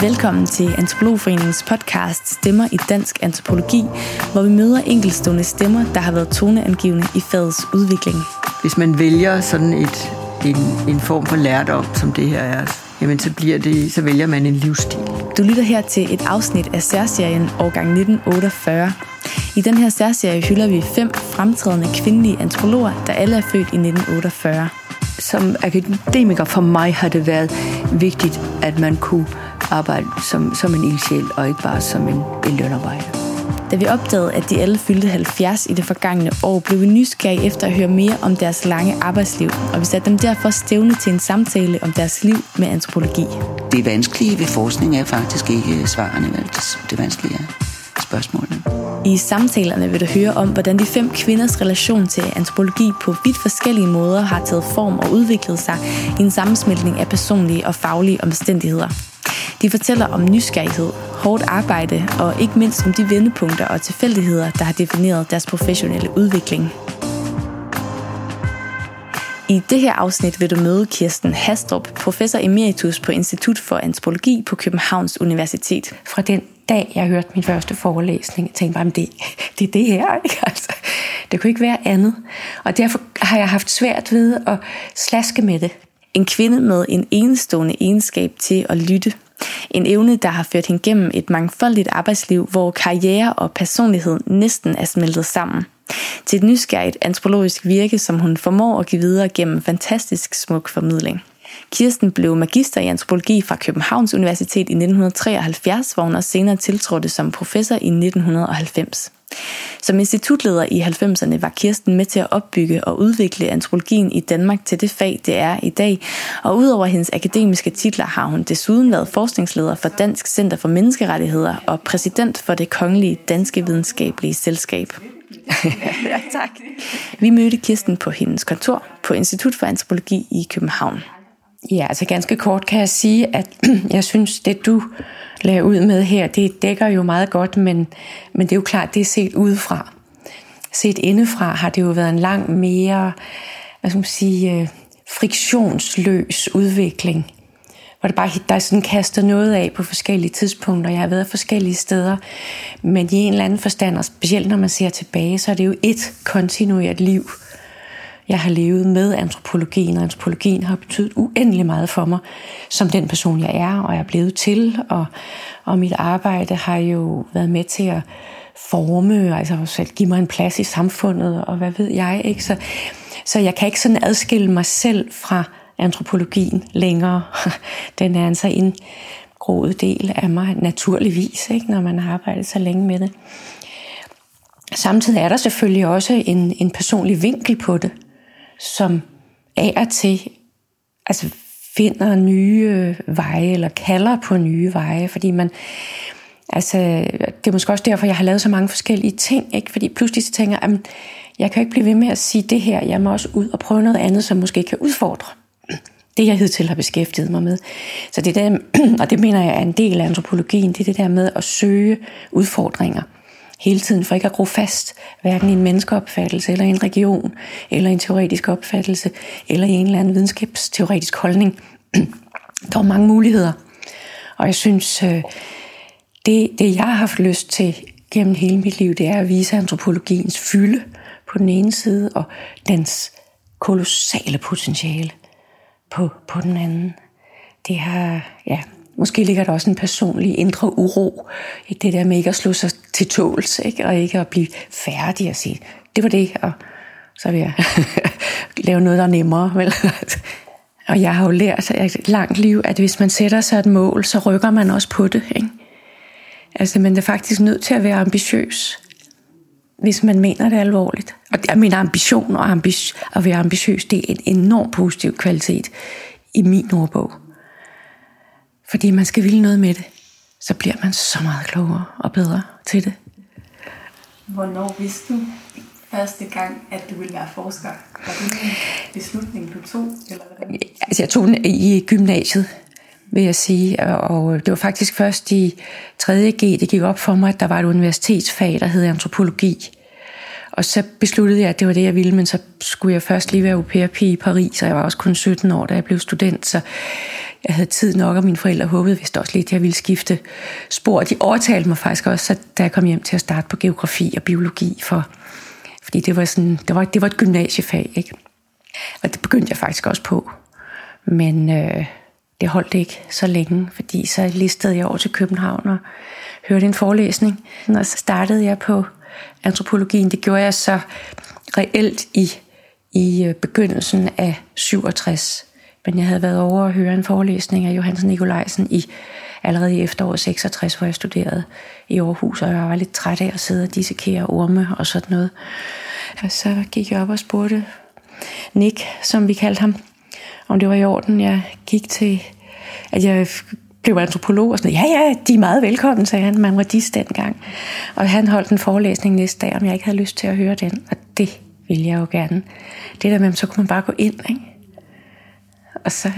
Velkommen til Antropologforeningens podcast Stemmer i dansk antropologi, hvor vi møder enkeltstående stemmer, der har været toneangivende i fagets udvikling. Hvis man vælger sådan et, en, en form for lærdom, som det her er, jamen så, bliver det, så vælger man en livsstil. Du lytter her til et afsnit af særserien Årgang 1948. I den her særserie hylder vi fem fremtrædende kvindelige antropologer, der alle er født i 1948. Som akademiker for mig har det været vigtigt, at man kunne arbejde som, som en ildsjæl, og ikke bare som en, en lønarbejder. Da vi opdagede, at de alle fyldte 70 i det forgangne år, blev vi nysgerrige efter at høre mere om deres lange arbejdsliv, og vi satte dem derfor stævne til en samtale om deres liv med antropologi. Det vanskelige ved forskning er faktisk ikke svarene, vel? Det vanskelige er spørgsmålene. I samtalerne vil du høre om, hvordan de fem kvinders relation til antropologi på vidt forskellige måder har taget form og udviklet sig i en sammensmeltning af personlige og faglige omstændigheder. De fortæller om nysgerrighed, hårdt arbejde og ikke mindst om de vendepunkter og tilfældigheder, der har defineret deres professionelle udvikling. I det her afsnit vil du møde Kirsten Hastrup, professor emeritus på Institut for Antropologi på Københavns Universitet. Fra den dag, jeg hørte min første forelæsning, jeg tænkte bare, det, det er det her. Ikke? Altså, det kunne ikke være andet. Og derfor har jeg haft svært ved at slaske med det. En kvinde med en enestående egenskab til at lytte en evne, der har ført hende gennem et mangfoldigt arbejdsliv, hvor karriere og personlighed næsten er smeltet sammen. Til et nysgerrigt antropologisk virke, som hun formår at give videre gennem fantastisk smuk formidling. Kirsten blev magister i antropologi fra Københavns Universitet i 1973, hvor hun også senere tiltrådte som professor i 1990. Som institutleder i 90'erne var Kirsten med til at opbygge og udvikle antropologien i Danmark til det fag, det er i dag. Og udover hendes akademiske titler har hun desuden været forskningsleder for Dansk Center for Menneskerettigheder og præsident for det kongelige Danske Videnskabelige Selskab. ja, tak. Vi mødte Kirsten på hendes kontor på Institut for Antropologi i København. Ja, altså ganske kort kan jeg sige, at jeg synes, det du lagde ud med her, det dækker jo meget godt, men, men det er jo klart, det er set udefra. Set indefra har det jo været en lang mere, hvad skal man sige, øh, friktionsløs udvikling, hvor det bare, der er sådan kastet noget af på forskellige tidspunkter. Jeg har været forskellige steder, men i en eller anden forstand, og specielt når man ser tilbage, så er det jo et kontinuert liv – jeg har levet med antropologien, og antropologien har betydet uendelig meget for mig, som den person, jeg er, og jeg er blevet til, og, og mit arbejde har jo været med til at forme, altså selv give mig en plads i samfundet, og hvad ved jeg, ikke? Så, så jeg kan ikke sådan adskille mig selv fra antropologien længere. Den er altså en groet del af mig, naturligvis, ikke? når man har arbejdet så længe med det. Samtidig er der selvfølgelig også en, en personlig vinkel på det som af og til altså finder nye veje, eller kalder på nye veje, fordi man, altså, det er måske også derfor, jeg har lavet så mange forskellige ting, ikke? fordi pludselig så tænker jeg, jeg kan ikke blive ved med at sige det her, jeg må også ud og prøve noget andet, som måske kan udfordre det, jeg hidtil har beskæftiget mig med. Så det der, og det mener jeg er en del af antropologien, det er det der med at søge udfordringer hele tiden, for ikke at gro fast, hverken i en menneskeopfattelse, eller i en region, eller i en teoretisk opfattelse, eller i en eller anden videnskabsteoretisk holdning. Der er mange muligheder. Og jeg synes, øh, det, det jeg har haft lyst til gennem hele mit liv, det er at vise antropologiens fylde på den ene side, og dens kolossale potentiale på, på den anden. Det har, ja, Måske ligger der også en personlig indre uro Ikke? det der med ikke at slå sig til tåls, ikke? og ikke at blive færdig og sige, det var det, og så vil jeg lave noget, der er nemmere. Vel? og jeg har jo lært et langt liv, at hvis man sætter sig et mål, så rykker man også på det. Ikke? Altså, man er faktisk nødt til at være ambitiøs, hvis man mener det alvorligt. Og jeg mener ambition og ambi- at være ambitiøs, det er en enorm positiv kvalitet i min ordbog. Fordi man skal ville noget med det, så bliver man så meget klogere og bedre til det. Hvornår vidste du første gang, at du ville være forsker? Var det en beslutning, du tog? Eller hvordan? Altså, jeg tog den i gymnasiet, vil jeg sige. Og det var faktisk først i 3. G, det gik op for mig, at der var et universitetsfag, der hed antropologi. Og så besluttede jeg, at det var det, jeg ville, men så skulle jeg først lige være au pair i Paris, og jeg var også kun 17 år, da jeg blev student, så jeg havde tid nok, og mine forældre håbede vist også lidt, at jeg ville skifte spor. De overtalte mig faktisk også, at da jeg kom hjem til at starte på geografi og biologi, for, fordi det var, sådan, det, var, det var et gymnasiefag, ikke? Og det begyndte jeg faktisk også på. Men øh, det holdt ikke så længe, fordi så listede jeg over til København og hørte en forelæsning. Og så startede jeg på antropologien. Det gjorde jeg så reelt i, i øh, begyndelsen af 67. Men jeg havde været over og høre en forelæsning af Johansen Nikolajsen i allerede i efteråret 66, hvor jeg studerede i Aarhus, og jeg var lidt træt af at sidde og dissekere orme og sådan noget. Og så gik jeg op og spurgte Nick, som vi kaldte ham, om det var i orden. Jeg gik til, at jeg blev antropolog og sådan noget. Ja, ja, de er meget velkommen, sagde han. Man var dis dengang. Og han holdt en forelæsning næste dag, om jeg ikke havde lyst til at høre den. Og det ville jeg jo gerne. Det der med, så kunne man bare gå ind, ikke? Og så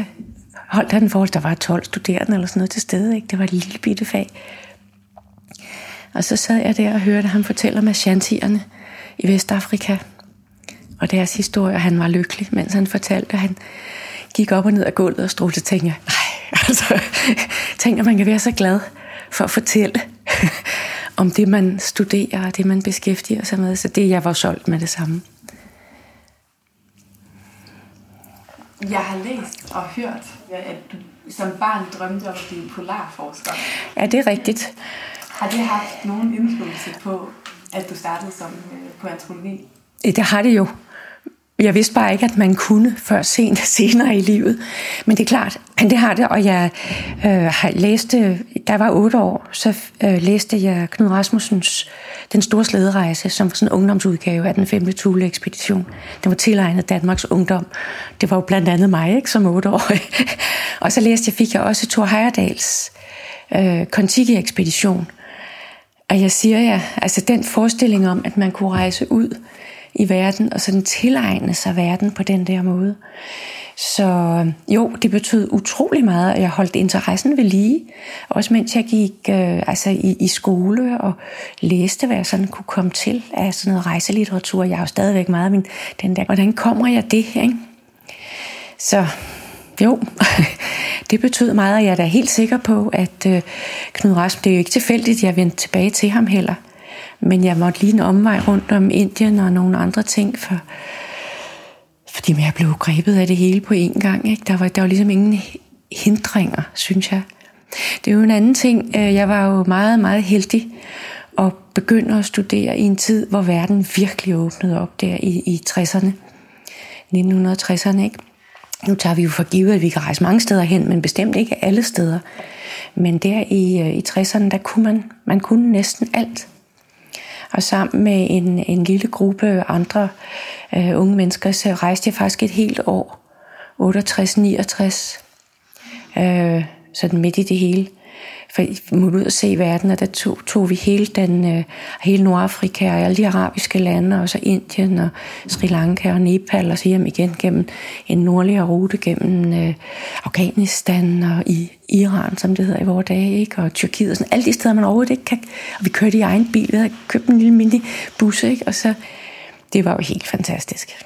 holdt han en forhold, der var 12 studerende eller sådan noget til stede, ikke? Det var et lille bitte fag. Og så sad jeg der og hørte ham fortælle om Ashantierne i Vestafrika. Og deres historie, og han var lykkelig, mens han fortalte, han gik op og ned af gulvet og stod tænker. nej, altså, tænker man kan være så glad for at fortælle om det, man studerer og det, man beskæftiger sig med. Så det, jeg var solgt med det samme. Jeg har læst og hørt, at du som barn drømte om at blive polarforsker. Ja, det er rigtigt. Har det haft nogen indflydelse på, at du startede som øh, på antropologi? Det har det jo. Jeg vidste bare ikke, at man kunne før sent senere i livet. Men det er klart, at det har det, og jeg øh, har læste, der var otte år, så øh, læste jeg Knud Rasmussens Den Store Slæderejse, som var sådan en ungdomsudgave af den femte Thule-ekspedition. Den var tilegnet Danmarks Ungdom. Det var jo blandt andet mig, ikke, som otte år. og så læste jeg, fik jeg også Thor Heyerdahls øh, Kontiki-ekspedition. Og jeg siger ja, altså den forestilling om, at man kunne rejse ud i verden, og sådan tilegne sig verden på den der måde. Så jo, det betød utrolig meget, at jeg holdt interessen ved lige. Også mens jeg gik øh, altså i, i skole og læste, hvad jeg sådan kunne komme til af sådan noget rejselitteratur. Jeg har jo stadigvæk meget min, den der, hvordan kommer jeg det, ikke? Så jo, det betød meget, og jeg er da helt sikker på, at øh, Knud Rasmus, det er jo ikke tilfældigt, at jeg vendte tilbage til ham heller. Men jeg måtte lige en omvej rundt om Indien og nogle andre ting, for, fordi jeg blev grebet af det hele på én gang. Ikke? Der, var, der var ligesom ingen hindringer, synes jeg. Det er jo en anden ting. Øh, jeg var jo meget, meget heldig og begyndte at studere i en tid, hvor verden virkelig åbnede op der i, i 60'erne. 1960'erne, ikke? Nu tager vi jo for givet, at vi kan rejse mange steder hen, men bestemt ikke alle steder. Men der i, øh, i 60'erne, der kunne man, man kunne næsten alt. Og sammen med en, en lille gruppe andre øh, unge mennesker, så rejste jeg faktisk et helt år. 68-69. Øh, sådan midt i det hele. For vi måtte ud og se verden, og der tog, tog vi hele, den, øh, hele Nordafrika og alle de arabiske lande, og så Indien og Sri Lanka og Nepal, og så hjem igen gennem en nordligere rute gennem øh, Afghanistan og i Iran, som det hedder i vores dage, ikke? og Tyrkiet, og sådan alle de steder, man overhovedet ikke kan. Og vi kørte i egen bil, vi havde købt en lille mini bus, ikke? og så, det var jo helt fantastisk.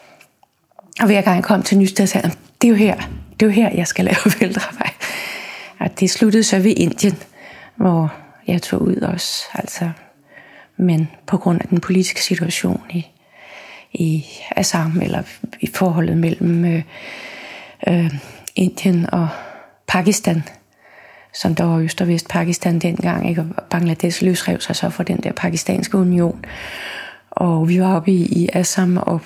Og hver gang jeg kom til Nysted, sagde jeg, det er jo her, det er jo her, jeg skal lave væltervej. Og det sluttede så ved Indien, hvor jeg tog ud også. Altså, men på grund af den politiske situation i, i Assam, eller i forholdet mellem øh, øh, Indien og Pakistan, som der var Øst- og Vest-Pakistan dengang, ikke? og Bangladesh løsrev sig så for den der pakistanske union. Og vi var oppe i, i Assam og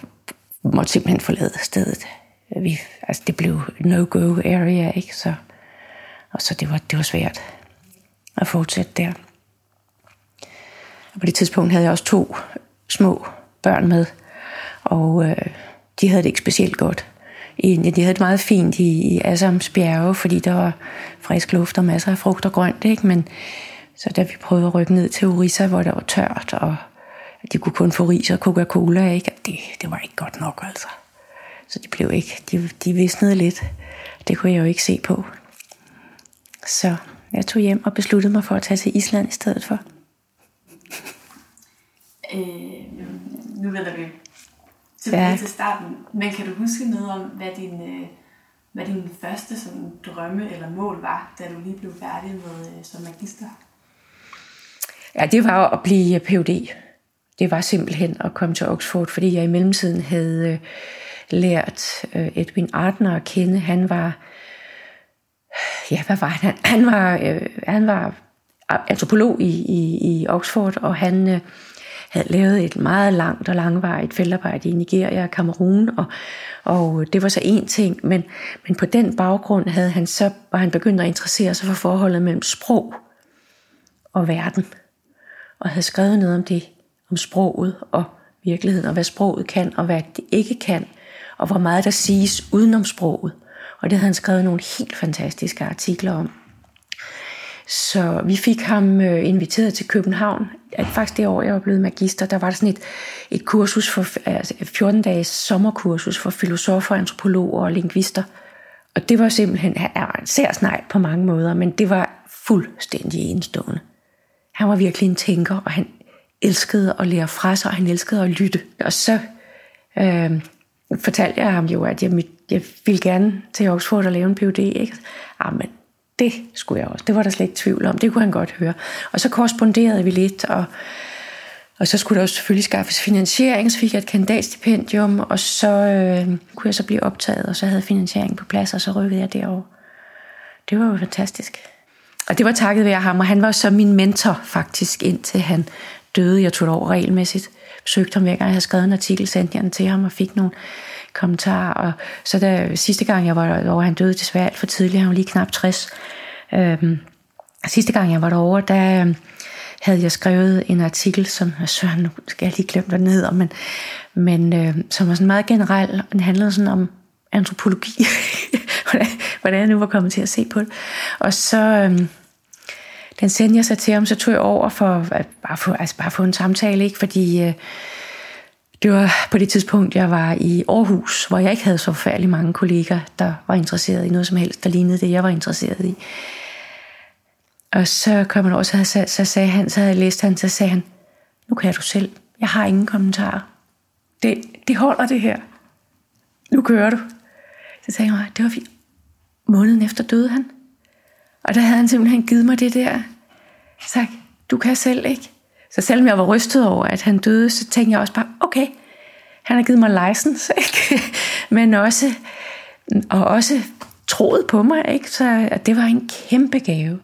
måtte simpelthen forlade stedet. Vi, altså det blev no-go area, ikke? Så, og så det var, det var svært at fortsætte der. Og på det tidspunkt havde jeg også to små børn med, og øh, de havde det ikke specielt godt. I, de havde det meget fint i, i Assams bjerge, fordi der var frisk luft og masser af frugt og grønt, ikke? Men så da vi prøvede at rykke ned til Orissa, hvor der var tørt, og de kunne kun få ris og Coca-Cola, ikke? Det, det var ikke godt nok, altså. Så de blev ikke, de, de visnede lidt. Det kunne jeg jo ikke se på. Så jeg tog hjem og besluttede mig for at tage til Island i stedet for. Øh, nu vender vi tilbage ja. til starten, men kan du huske noget om, hvad din, øh, hvad din første sådan, drømme eller mål var, da du lige blev færdig med øh, som magister? Ja, det var at blive Ph.D. Det var simpelthen at komme til Oxford, fordi jeg i mellemtiden havde øh, lært øh, Edwin Artner at kende. Han var, ja, hvad var han? Han var, øh, han var antropolog i, i, i Oxford, og han øh, havde lavet et meget langt og langvarigt feltarbejde i Nigeria og Kamerun, og, og det var så en ting, men, men på den baggrund havde han så, var han begyndt at interessere sig for forholdet mellem sprog og verden, og havde skrevet noget om det, om sproget og virkeligheden, og hvad sproget kan, og hvad det ikke kan, og hvor meget der siges udenom sproget. Og det havde han skrevet nogle helt fantastiske artikler om. Så vi fik ham øh, inviteret til København. At faktisk det år, jeg var blevet magister, der var der sådan et, et kursus for altså 14-dages sommerkursus for filosofer, antropologer og lingvister. Og det var simpelthen, han er en sær snegl på mange måder, men det var fuldstændig enestående. Han var virkelig en tænker, og han elskede at lære fra sig, og han elskede at lytte. Og så øh, fortalte jeg ham jo, at jeg, jeg ville gerne til Oxford og lave en Ph.D. Ikke? Ah, Jamen, det skulle jeg også. Det var der slet ikke tvivl om. Det kunne han godt høre. Og så korresponderede vi lidt, og, og så skulle der også selvfølgelig skaffes finansiering. Så fik jeg et kandidatstipendium, og så øh, kunne jeg så blive optaget, og så havde finansieringen på plads, og så rykkede jeg derover. Det var jo fantastisk. Og det var takket være ham, og han var så min mentor faktisk, indtil han døde. Jeg tog det over regelmæssigt søgte ham hver gang, jeg havde skrevet en artikel, sendte jeg den til ham og fik nogle kommentarer. Og så da sidste gang, jeg var derovre, han døde desværre alt for tidligt, han var lige knap 60. Øhm, sidste gang, jeg var derovre, der øhm, havde jeg skrevet en artikel, som, Søren, nu skal jeg lige glemme, hvad den hedder, men, men øh, som var sådan meget generel, den handlede sådan om antropologi, hvordan, hvordan jeg nu var kommet til at se på det. Og så, øhm, den sendte jeg så til ham, så tog jeg over for at bare få, altså bare få en samtale, ikke? fordi øh, det var på det tidspunkt, jeg var i Aarhus, hvor jeg ikke havde så forfærdelig mange kolleger, der var interesseret i noget som helst, der lignede det, jeg var interesseret i. Og så kom han over, så, så sagde han, så havde jeg læst han, så sagde han, nu kan du selv, jeg har ingen kommentarer. Det, det holder det her. Nu kører du. Så sagde jeg, det var fint. Måneden efter døde han. Og der havde han simpelthen givet mig det der. Sagt, du kan selv ikke. Så selvom jeg var rystet over, at han døde, så tænkte jeg også bare, okay, han har givet mig license, ikke? men også, og også troet på mig, ikke? så at det var en kæmpe gave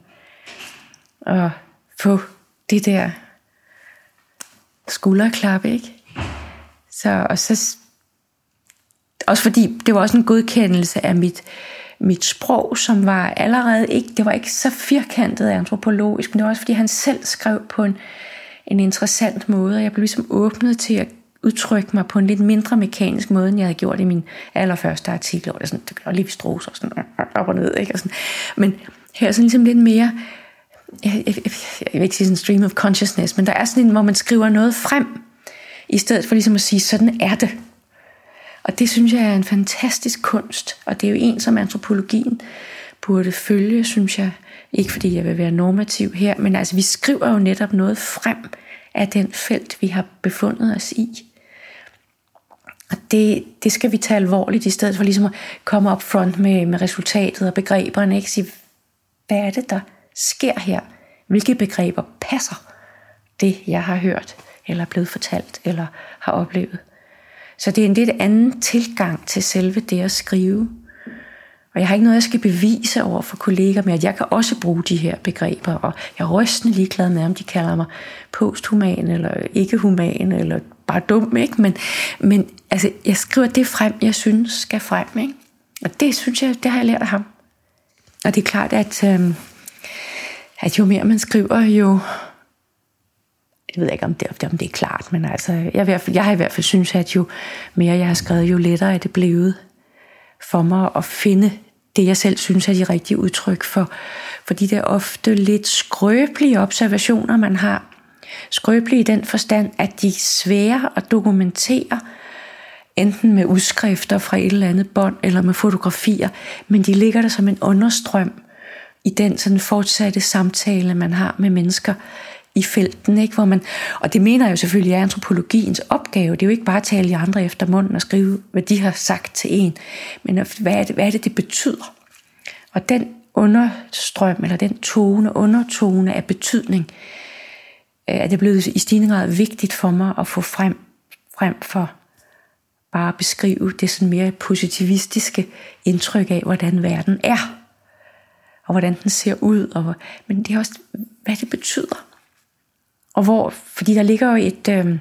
at få det der skulderklap, ikke? Så, og så, også fordi det var også en godkendelse af mit, mit sprog, som var allerede ikke, det var ikke så firkantet antropologisk, men det var også fordi han selv skrev på en, en interessant måde, og jeg blev ligesom åbnet til at udtrykke mig på en lidt mindre mekanisk måde, end jeg havde gjort i min allerførste artikel, hvor det, sådan, det gør lige strose og sådan op og ned, ikke? Og sådan. Men her er sådan ligesom lidt mere, jeg, jeg, jeg, jeg vil ikke sige sådan stream of consciousness, men der er sådan en, hvor man skriver noget frem, i stedet for ligesom at sige, sådan er det. Og det synes jeg er en fantastisk kunst, og det er jo en, som antropologien burde følge, synes jeg. Ikke fordi jeg vil være normativ her, men altså vi skriver jo netop noget frem af den felt, vi har befundet os i. Og det, det skal vi tage alvorligt, i stedet for ligesom at komme op front med, med resultatet og begreberne. Ikke? Sige, hvad er det, der sker her? Hvilke begreber passer det, jeg har hørt, eller blevet fortalt, eller har oplevet? Så det er en lidt anden tilgang til selve det at skrive. Og jeg har ikke noget, jeg skal bevise over for kolleger med, at jeg kan også bruge de her begreber, og jeg er rystende ligeglad med, om de kalder mig posthuman, eller ikke-human, eller bare dum, ikke? Men, men altså, jeg skriver det frem, jeg synes skal frem, ikke? Og det synes jeg, det har jeg lært af ham. Og det er klart, at, øh, at jo mere man skriver, jo... Jeg ved ikke, om det, om det er klart, men altså, jeg, jeg har i hvert fald synes, at jo mere jeg har skrevet, jo lettere er det blevet for mig at finde det, jeg selv synes er de rigtige udtryk for, for de der ofte lidt skrøbelige observationer, man har. Skrøbelige i den forstand, at de er svære at dokumentere, enten med udskrifter fra et eller andet bånd, eller med fotografier, men de ligger der som en understrøm i den sådan fortsatte samtale, man har med mennesker i felten, ikke? Hvor man, og det mener jeg jo selvfølgelig er antropologiens opgave. Det er jo ikke bare at tale de andre efter munden og skrive, hvad de har sagt til en, men hvad er det, hvad er det, det betyder? Og den understrøm, eller den tone, undertone af betydning, øh, er det blevet i stigende grad vigtigt for mig at få frem, frem for bare at beskrive det sådan mere positivistiske indtryk af, hvordan verden er, og hvordan den ser ud, og, men det er også, hvad det betyder. Og hvor, fordi der ligger jo et, øh,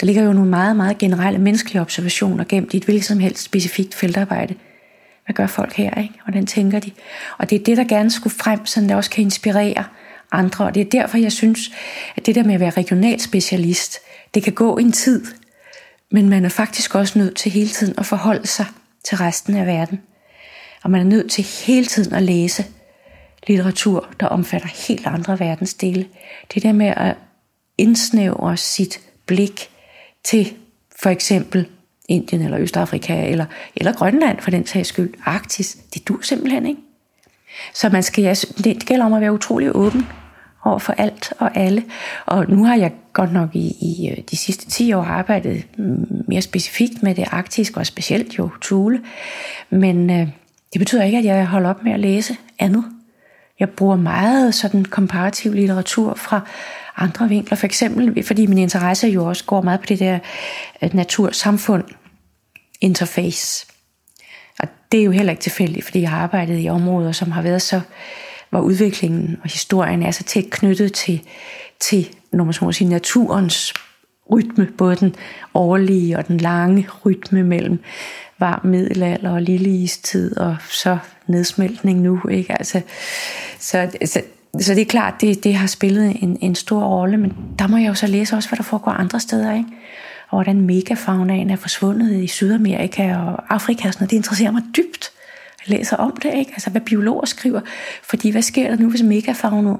der ligger jo nogle meget, meget generelle menneskelige observationer gemt i et hvilket som helst specifikt feltarbejde. Hvad gør folk her, ikke? Hvordan tænker de? Og det er det, der gerne skulle frem, så det også kan inspirere andre. Og det er derfor, jeg synes, at det der med at være regional specialist, det kan gå en tid, men man er faktisk også nødt til hele tiden at forholde sig til resten af verden. Og man er nødt til hele tiden at læse litteratur, der omfatter helt andre verdensdele. Det der med at indsnævre sit blik til for eksempel Indien eller Østafrika eller, eller Grønland for den sags skyld, Arktis, det dur simpelthen ikke. Så man skal, det gælder om at være utrolig åben over for alt og alle. Og nu har jeg godt nok i, i øh, de sidste 10 år arbejdet mere specifikt med det arktiske, og specielt jo Thule. Men øh, det betyder ikke, at jeg holder op med at læse andet. Jeg bruger meget sådan komparativ litteratur fra andre vinkler. For eksempel, fordi min interesse jo også går meget på det der natursamfund natur-samfund interface. Og det er jo heller ikke tilfældigt, fordi jeg har arbejdet i områder, som har været så, hvor udviklingen og historien er så tæt knyttet til, til når man så må sige, naturens rytme, både den årlige og den lange rytme mellem varm middelalder og lille istid, og så nedsmeltning nu. Ikke? Altså, så, så, så det er klart, det, det har spillet en, en stor rolle, men der må jeg jo så læse også, hvad der foregår andre steder. Ikke? Og hvordan megafaunaen er forsvundet i Sydamerika og Afrika. Sådan noget. Det interesserer mig dybt. Jeg læser om det, ikke? Altså, hvad biologer skriver. Fordi hvad sker der nu, hvis megafaunaen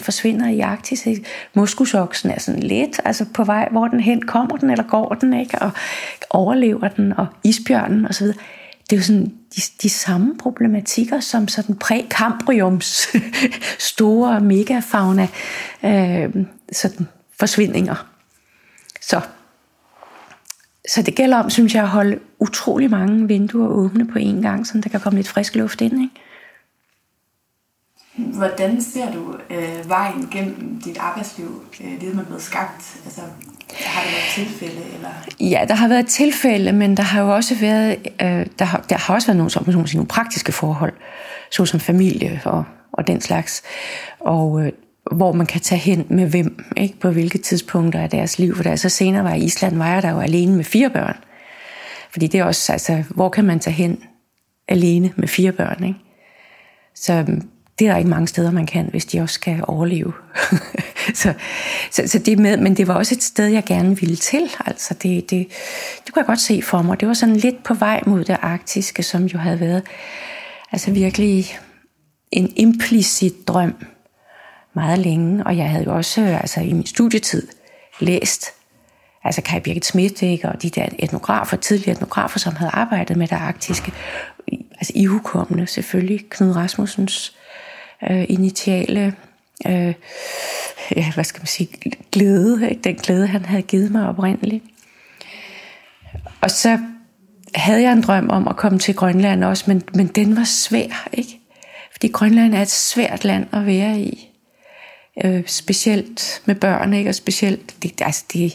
forsvinder i Arktis? Ikke? Moskusoksen er sådan lidt altså på vej, hvor den hen kommer den, eller går den, ikke? Og overlever den, og isbjørnen osv det er jo sådan de, de samme problematikker som sådan prækambriums store megafauna øh, sådan forsvindinger. Så, så det gælder om, synes jeg, at holde utrolig mange vinduer åbne på én gang, så der kan komme lidt frisk luft ind. Ikke? Hvordan ser du øh, vejen gennem dit arbejdsliv, øh, det man er blevet skabt? Altså, har der været tilfælde? Eller? Ja, der har været tilfælde, men der har jo også været, øh, der, har, der har også været nogle, som, nogle praktiske forhold, såsom familie og, og den slags. Og øh, hvor man kan tage hen med hvem, ikke på hvilke tidspunkter af deres liv. For da jeg så senere var i Island, var jeg der jo alene med fire børn. Fordi det er også, altså, hvor kan man tage hen alene med fire børn, ikke? Så det er der ikke mange steder, man kan, hvis de også skal overleve. så, så, så det med, men det var også et sted, jeg gerne ville til. Altså det, det, det kunne jeg godt se for mig. Det var sådan lidt på vej mod det arktiske, som jo havde været altså virkelig en implicit drøm meget længe. Og jeg havde jo også altså i min studietid læst altså Kai Birgit Schmidt ikke, og de der etnografer, tidligere etnografer, som havde arbejdet med det arktiske, altså ihukommende selvfølgelig, Knud Rasmussens øh, Øh, initiale øh, ja, hvad skal man sige, glæde, ikke? den glæde, han havde givet mig oprindeligt. Og så havde jeg en drøm om at komme til Grønland også, men, men den var svær, ikke? Fordi Grønland er et svært land at være i. Øh, specielt med børn, ikke? Og specielt, det, altså det,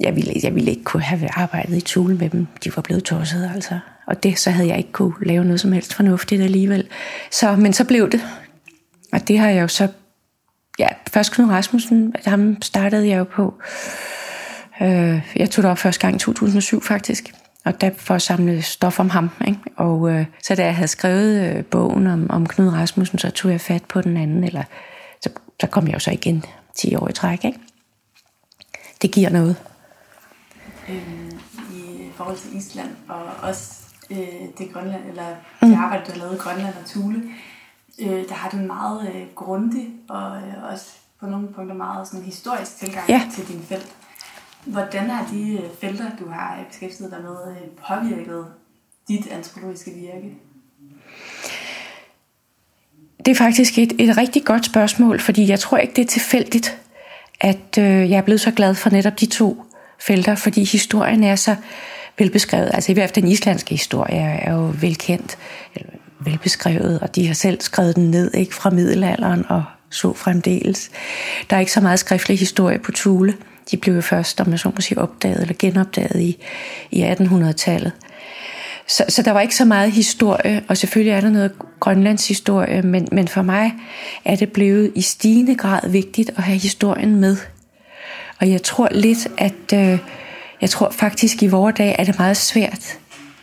jeg ville, jeg ville ikke kunne have arbejdet i Tule med dem. De var blevet tossede, altså. Og det, så havde jeg ikke kunne lave noget som helst fornuftigt alligevel. Så, men så blev det. Og det har jeg jo så... Ja, først Knud Rasmussen, ham startede jeg jo på. Øh, jeg tog det op første gang i 2007 faktisk. Og der for at samle stof om ham. Ikke? Og øh, så da jeg havde skrevet øh, bogen om, om Knud Rasmussen, så tog jeg fat på den anden. Eller så, så kom jeg jo så igen 10 år i træk. Ikke? Det giver noget. Øhm, I forhold til Island og også øh, det Grønland, eller det mm. arbejde, du har lavet i Grønland og Thule, øh, der har du en meget øh, grundig og øh, også på nogle punkter meget sådan historisk tilgang ja. til din felt. Hvordan har de øh, felter, du har øh, beskæftiget dig med, øh, påvirket dit antropologiske virke? det er faktisk et, et rigtig godt spørgsmål, fordi jeg tror ikke, det er tilfældigt, at øh, jeg er blevet så glad for netop de to felter, fordi historien er så velbeskrevet. Altså i hvert fald den islandske historie er jo velkendt, velbeskrevet, og de har selv skrevet den ned ikke fra middelalderen og så fremdeles. Der er ikke så meget skriftlig historie på Thule. De blev jo først, om jeg så må sige, opdaget eller genopdaget i, i 1800-tallet. Så, så der var ikke så meget historie, og selvfølgelig er der noget Grønlands historie, men, men for mig er det blevet i stigende grad vigtigt at have historien med. Og jeg tror lidt, at øh, jeg tror faktisk i vores dag er det meget svært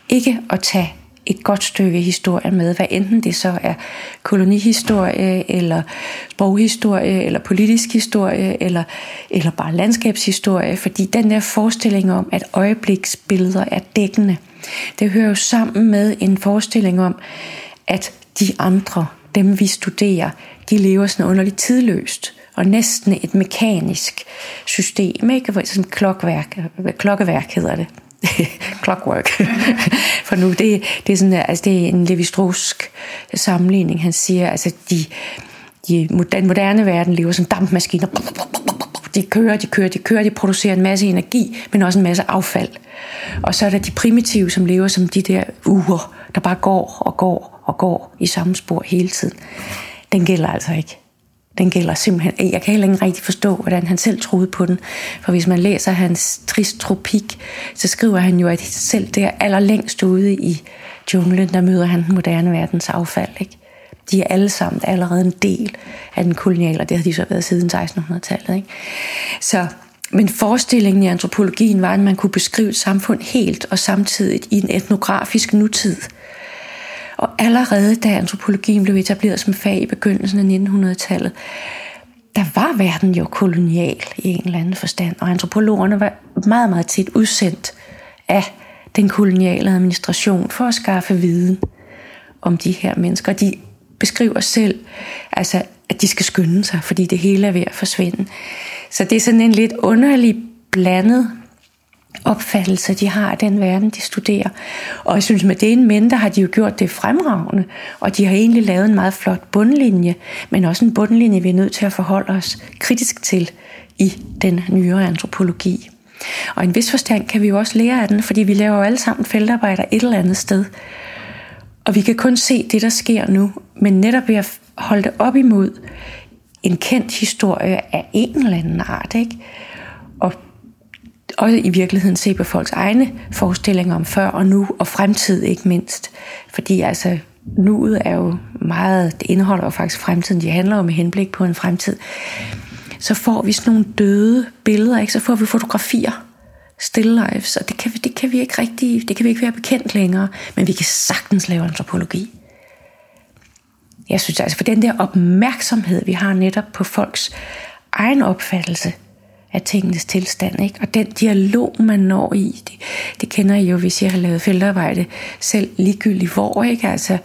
ikke at tage et godt stykke historie med, hvad enten det så er kolonihistorie, eller sproghistorie, eller politisk historie, eller, eller bare landskabshistorie, fordi den der forestilling om, at øjebliksbilleder er dækkende, det hører jo sammen med en forestilling om, at de andre, dem vi studerer, de lever sådan underligt tidløst og næsten et mekanisk system, ikke? Som et klokværk, klokkeværk hedder det. Clockwork. For nu, det, det, er sådan, altså, det er en levi sammenligning. Han siger, altså, de, de, den moderne verden lever som dampmaskiner. De kører, de kører, de kører, de producerer en masse energi, men også en masse affald. Og så er der de primitive, som lever som de der uger, der bare går og går og går i samme spor hele tiden. Den gælder altså ikke den gælder simpelthen. Jeg kan heller ikke rigtig forstå, hvordan han selv troede på den. For hvis man læser hans trist tropik, så skriver han jo, at selv der allerlængst ude i junglen, der møder han den moderne verdens affald. Ikke? De er alle sammen allerede en del af den koloniale, og det har de så været siden 1600-tallet. Ikke? Så, men forestillingen i antropologien var, at man kunne beskrive et samfund helt og samtidig i en etnografisk nutid – og allerede da antropologien blev etableret som fag i begyndelsen af 1900-tallet, der var verden jo kolonial i en eller anden forstand, og antropologerne var meget, meget tit udsendt af den koloniale administration for at skaffe viden om de her mennesker. De beskriver selv, altså, at de skal skynde sig, fordi det hele er ved at forsvinde. Så det er sådan en lidt underlig blandet opfattelse, de har af den verden, de studerer. Og jeg synes, med det en mente, har de jo gjort det fremragende, og de har egentlig lavet en meget flot bundlinje, men også en bundlinje, vi er nødt til at forholde os kritisk til i den nyere antropologi. Og i en vis forstand kan vi jo også lære af den, fordi vi laver jo alle sammen feltarbejder et eller andet sted. Og vi kan kun se det, der sker nu, men netop ved at holde det op imod en kendt historie af en eller anden art, ikke? og også i virkeligheden se på folks egne forestillinger om før og nu, og fremtid ikke mindst. Fordi altså, nuet er jo meget, det indeholder jo faktisk fremtiden, de handler jo med henblik på en fremtid. Så får vi sådan nogle døde billeder, ikke? så får vi fotografier, still lives, og det kan, vi, det kan vi ikke rigtig, det kan vi ikke være bekendt længere, men vi kan sagtens lave antropologi. Jeg synes altså, for den der opmærksomhed, vi har netop på folks egen opfattelse af tingenes tilstand. Ikke? Og den dialog, man når i, det, det kender I jo, hvis jeg har lavet feltarbejde selv ligegyldigt hvor. Ikke? Altså,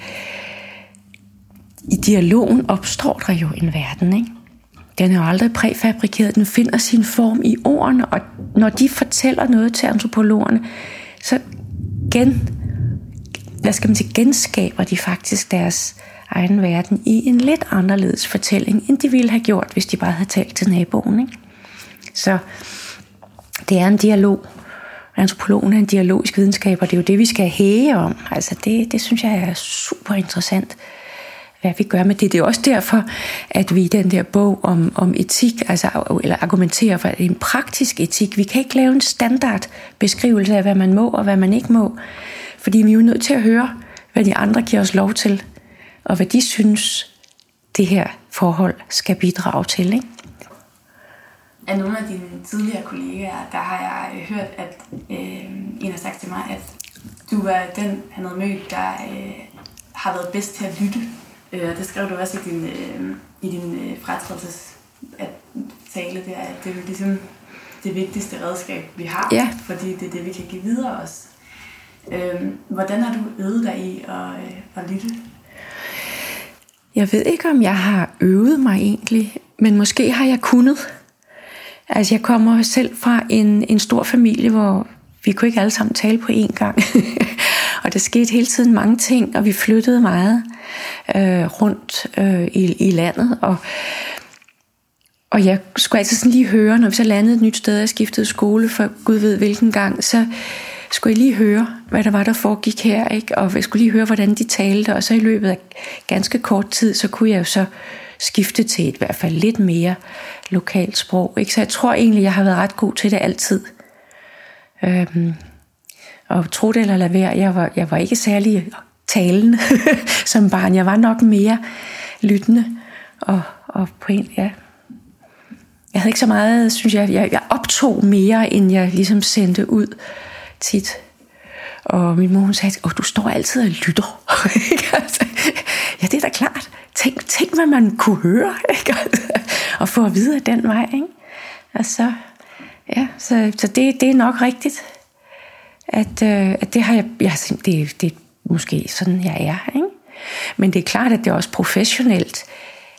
I dialogen opstår der jo en verden. Ikke? Den er jo aldrig præfabrikeret, den finder sin form i ordene, og når de fortæller noget til antropologerne, så gen, hvad skal man sige, genskaber de faktisk deres egen verden i en lidt anderledes fortælling, end de ville have gjort, hvis de bare havde talt til naboen. Ikke? Så det er en dialog. Antropologen er en dialogisk videnskab, og det er jo det, vi skal hæge om. Altså det, det synes jeg er super interessant, hvad vi gør med det. Det er også derfor, at vi i den der bog om, om etik, altså, eller argumenterer for en praktisk etik, vi kan ikke lave en standard beskrivelse af, hvad man må og hvad man ikke må. Fordi vi er jo nødt til at høre, hvad de andre giver os lov til, og hvad de synes, det her forhold skal bidrage til. Ikke? Af nogle af dine tidligere kollegaer, der har jeg øh, hørt, at øh, en har sagt til mig, at du var den, han havde mødt, der øh, har været bedst til at lytte. Øh, det skrev du også i din, øh, i din øh, fratrædelses at tale der, at det er ligesom det vigtigste redskab, vi har, ja. fordi det er det, vi kan give videre også. Øh, hvordan har du øvet dig i at, øh, at lytte? Jeg ved ikke, om jeg har øvet mig egentlig, men måske har jeg kunnet. Altså jeg kommer selv fra en, en stor familie, hvor vi kunne ikke alle sammen tale på én gang. og der skete hele tiden mange ting, og vi flyttede meget øh, rundt øh, i, i landet, og og jeg skulle altid sådan lige høre, når vi så landede et nyt sted og skiftede skole, for Gud ved hvilken gang, så skulle jeg lige høre, hvad der var, der foregik her, ikke? og jeg skulle lige høre, hvordan de talte, og så i løbet af ganske kort tid, så kunne jeg jo så skifte til et i hvert fald lidt mere lokalt sprog. Ikke? Så jeg tror egentlig, jeg har været ret god til det altid. Øhm, og tro det eller lade være, jeg var, jeg var ikke særlig talende som barn. Jeg var nok mere lyttende og, og på en, ja, jeg havde ikke så meget, synes jeg, jeg, jeg optog mere, end jeg ligesom sendte ud tit. Og min mor hun sagde, at du står altid og lytter. Ja, det er da klart. Tænk, tænk hvad man kunne høre. Ikke? og få at vide af den vej. Ikke? Og så, ja, så, så det, det er nok rigtigt. At, øh, at det har jeg, jeg det, det er måske sådan, jeg er. Ikke? Men det er klart, at det også professionelt